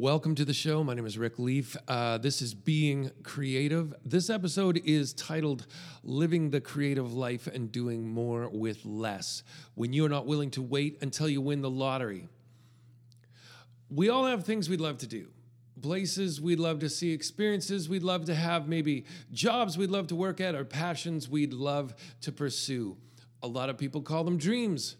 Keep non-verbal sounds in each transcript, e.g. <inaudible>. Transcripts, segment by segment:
Welcome to the show. My name is Rick Leaf. Uh, this is Being Creative. This episode is titled Living the Creative Life and Doing More with Less When You're Not Willing to Wait Until You Win the Lottery. We all have things we'd love to do, places we'd love to see, experiences we'd love to have, maybe jobs we'd love to work at, or passions we'd love to pursue. A lot of people call them dreams.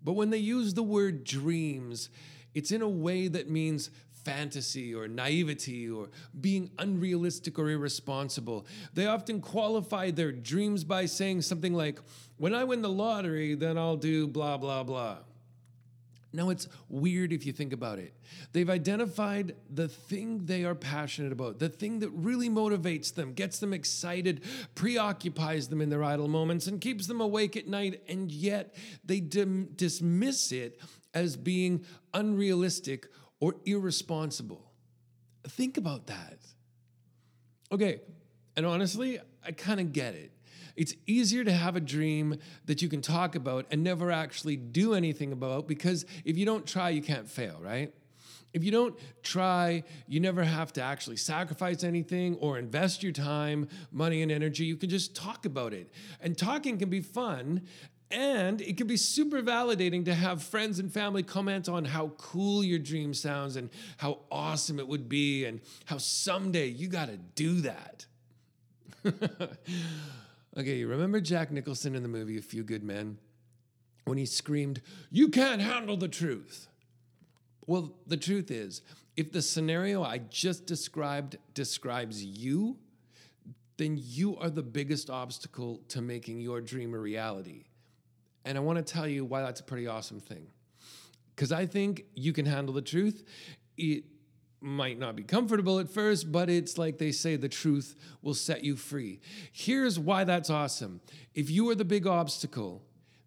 But when they use the word dreams, it's in a way that means fantasy or naivety or being unrealistic or irresponsible. They often qualify their dreams by saying something like, When I win the lottery, then I'll do blah, blah, blah. Now, it's weird if you think about it. They've identified the thing they are passionate about, the thing that really motivates them, gets them excited, preoccupies them in their idle moments, and keeps them awake at night, and yet they dim- dismiss it as being unrealistic or irresponsible. Think about that. Okay, and honestly, I kind of get it. It's easier to have a dream that you can talk about and never actually do anything about because if you don't try, you can't fail, right? If you don't try, you never have to actually sacrifice anything or invest your time, money, and energy. You can just talk about it. And talking can be fun and it can be super validating to have friends and family comment on how cool your dream sounds and how awesome it would be and how someday you got to do that. <laughs> okay, you remember Jack Nicholson in the movie A Few Good Men? When he screamed, You can't handle the truth. Well, the truth is, if the scenario I just described describes you, then you are the biggest obstacle to making your dream a reality. And I want to tell you why that's a pretty awesome thing. Because I think you can handle the truth. It might not be comfortable at first, but it's like they say the truth will set you free. Here's why that's awesome. If you are the big obstacle,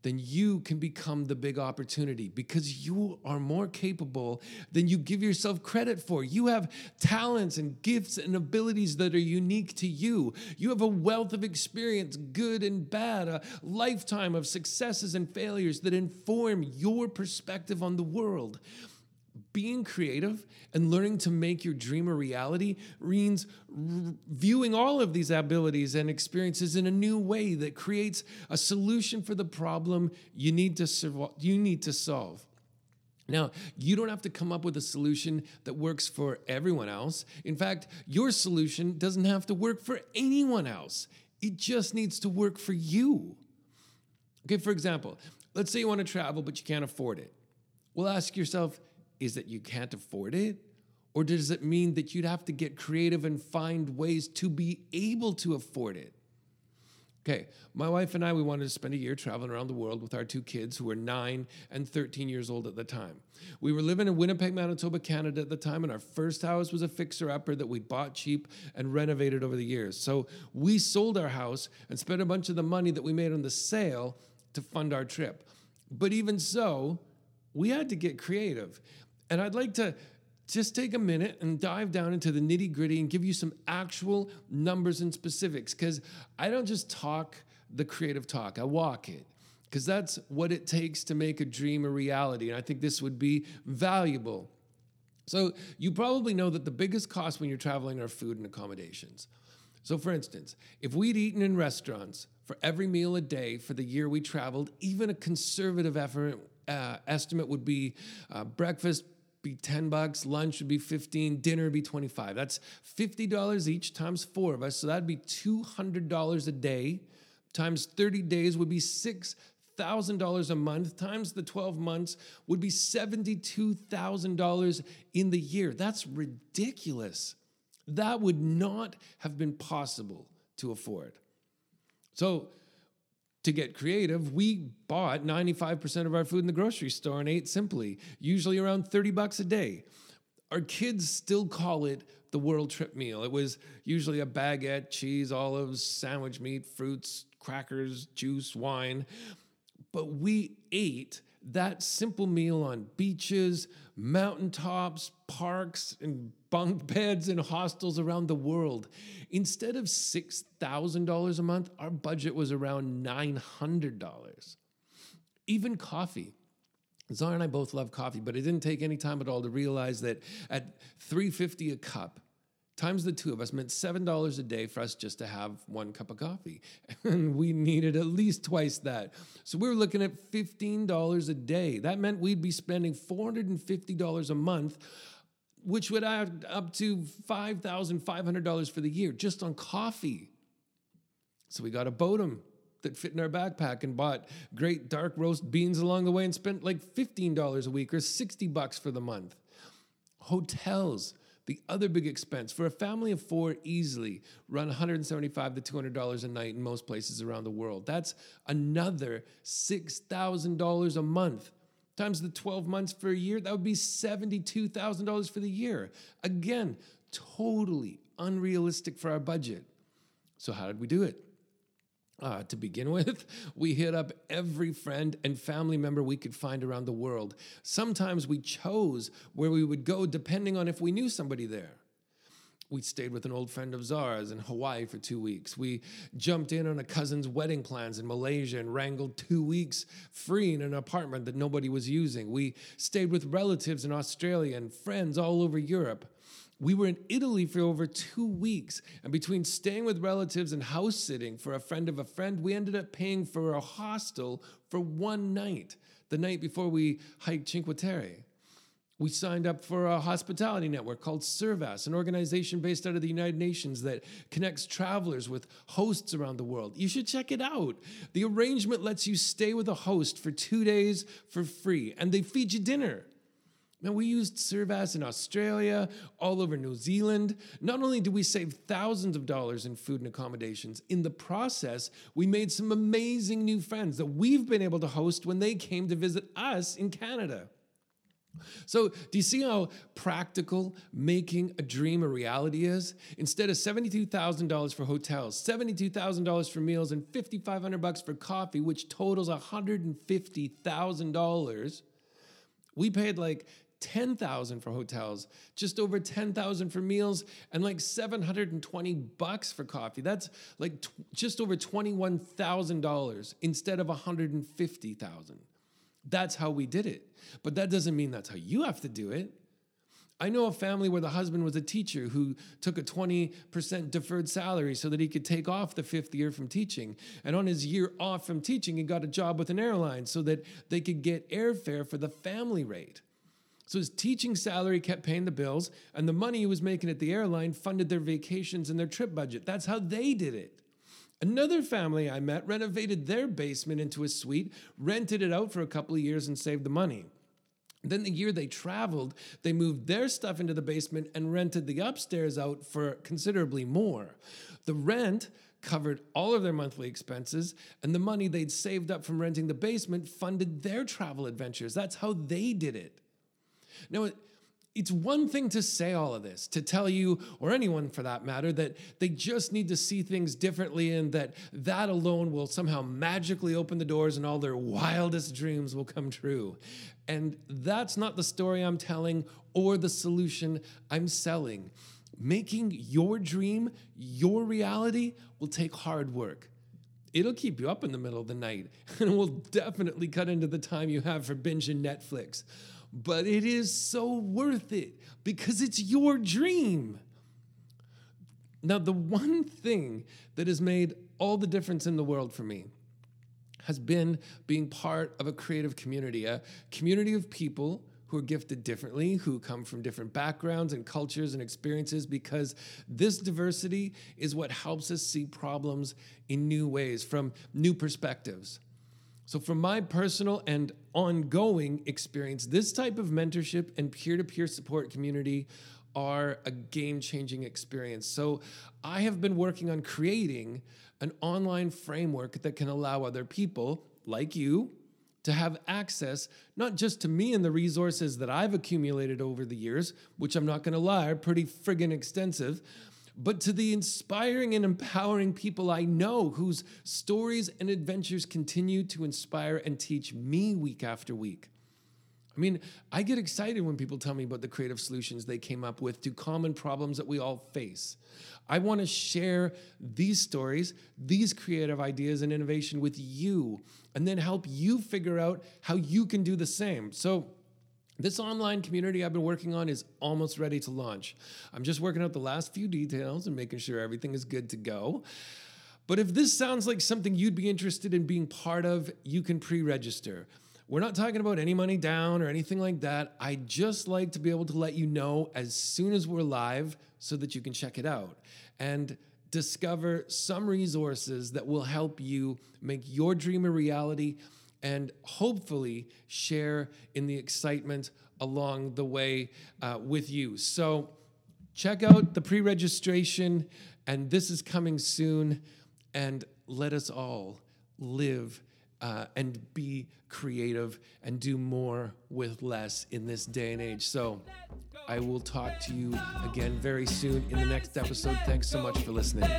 then you can become the big opportunity because you are more capable than you give yourself credit for. You have talents and gifts and abilities that are unique to you. You have a wealth of experience, good and bad, a lifetime of successes and failures that inform your perspective on the world being creative and learning to make your dream a reality means r- viewing all of these abilities and experiences in a new way that creates a solution for the problem you need to you need to solve. Now, you don't have to come up with a solution that works for everyone else. In fact, your solution doesn't have to work for anyone else. It just needs to work for you. Okay, for example, let's say you want to travel but you can't afford it. Well, ask yourself, is that you can't afford it? Or does it mean that you'd have to get creative and find ways to be able to afford it? Okay, my wife and I, we wanted to spend a year traveling around the world with our two kids who were nine and 13 years old at the time. We were living in Winnipeg, Manitoba, Canada at the time, and our first house was a fixer upper that we bought cheap and renovated over the years. So we sold our house and spent a bunch of the money that we made on the sale to fund our trip. But even so, we had to get creative. And I'd like to just take a minute and dive down into the nitty gritty and give you some actual numbers and specifics because I don't just talk the creative talk, I walk it because that's what it takes to make a dream a reality. And I think this would be valuable. So, you probably know that the biggest cost when you're traveling are food and accommodations. So, for instance, if we'd eaten in restaurants for every meal a day for the year we traveled, even a conservative effort, uh, estimate would be uh, breakfast, be 10 bucks, lunch would be 15, dinner would be 25. That's $50 each times four of us. So that'd be $200 a day times 30 days would be $6,000 a month times the 12 months would be $72,000 in the year. That's ridiculous. That would not have been possible to afford. So to get creative, we bought 95% of our food in the grocery store and ate simply, usually around 30 bucks a day. Our kids still call it the world trip meal. It was usually a baguette, cheese, olives, sandwich meat, fruits, crackers, juice, wine. But we ate that simple meal on beaches, mountaintops, parks, and bunk <laughs> beds in hostels around the world. Instead of $6,000 a month, our budget was around $900. Even coffee. Zara and I both love coffee, but it didn't take any time at all to realize that at 350 a cup, times the two of us meant $7 a day for us just to have one cup of coffee. <laughs> And we needed at least twice that. So we were looking at $15 a day. That meant we'd be spending $450 a month, which would add up to $5,500 for the year just on coffee. So we got a Bodum that fit in our backpack and bought great dark roast beans along the way and spent like $15 a week or 60 bucks for the month. Hotels the other big expense for a family of four easily run 175 to 200 dollars a night in most places around the world. That's another six thousand dollars a month times the 12 months for a year. That would be seventy-two thousand dollars for the year. Again, totally unrealistic for our budget. So how did we do it? Uh, to begin <laughs> with, we hit up every friend and family member we could find around the world. Sometimes we chose where we would go depending on if we knew somebody there. We stayed with an old friend of Zara's in Hawaii for two weeks. We jumped in on a cousin's wedding plans in Malaysia and wrangled two weeks free in an apartment that nobody was using. We stayed with relatives in Australia and friends all over Europe. We were in Italy for over two weeks, and between staying with relatives and house sitting for a friend of a friend, we ended up paying for a hostel for one night, the night before we hiked Cinque Terre. We signed up for a hospitality network called Servas, an organization based out of the United Nations that connects travelers with hosts around the world. You should check it out. The arrangement lets you stay with a host for two days for free, and they feed you dinner. Now, we used Servas in Australia, all over New Zealand. Not only did we save thousands of dollars in food and accommodations, in the process, we made some amazing new friends that we've been able to host when they came to visit us in Canada. So, do you see how practical making a dream a reality is? Instead of $72,000 for hotels, $72,000 for meals, and $5,500 for coffee, which totals $150,000, we paid like 10,000 for hotels, just over 10,000 for meals, and like 720 bucks for coffee. That's like t- just over $21,000 instead of 150,000. That's how we did it. But that doesn't mean that's how you have to do it. I know a family where the husband was a teacher who took a 20% deferred salary so that he could take off the fifth year from teaching. And on his year off from teaching, he got a job with an airline so that they could get airfare for the family rate. So his teaching salary kept paying the bills, and the money he was making at the airline funded their vacations and their trip budget. That's how they did it. Another family I met renovated their basement into a suite, rented it out for a couple of years, and saved the money. Then, the year they traveled, they moved their stuff into the basement and rented the upstairs out for considerably more. The rent covered all of their monthly expenses, and the money they'd saved up from renting the basement funded their travel adventures. That's how they did it. Now, it's one thing to say all of this, to tell you, or anyone for that matter, that they just need to see things differently and that that alone will somehow magically open the doors and all their wildest dreams will come true. And that's not the story I'm telling or the solution I'm selling. Making your dream your reality will take hard work. It'll keep you up in the middle of the night <laughs> and will definitely cut into the time you have for binging Netflix but it is so worth it because it's your dream. Now, the one thing that has made all the difference in the world for me has been being part of a creative community, a community of people who are gifted differently, who come from different backgrounds and cultures and experiences, because this diversity is what helps us see problems in new ways, from new perspectives. So, from my personal and ongoing experience, this type of mentorship and peer to peer support community are a game changing experience. So, I have been working on creating an online framework that can allow other people like you to have access not just to me and the resources that I've accumulated over the years, which I'm not gonna lie are pretty friggin' extensive, but to the inspiring and empowering people I know whose stories and adventures continue to inspire and teach me week after week. I mean, I get excited when people tell me about the creative solutions they came up with to common problems that we all face. I want to share these stories, these creative ideas and innovation with you, and then help you figure out how you can do the same. So, this online community I've been working on is almost ready to launch. I'm just working out the last few details and making sure everything is good to go. But if this sounds like something you'd be interested in being part of, you can pre register. We're not talking about any money down or anything like that. I just like to be able to let you know as soon as we're live so that you can check it out and discover some resources that will help you make your dream a reality and hopefully share in the excitement along the way uh, with you. So check out the pre registration, and this is coming soon. And let us all live uh, and be creative and do more with less in this day and age. So I will talk to you again very soon in the next episode. Thanks so much for listening.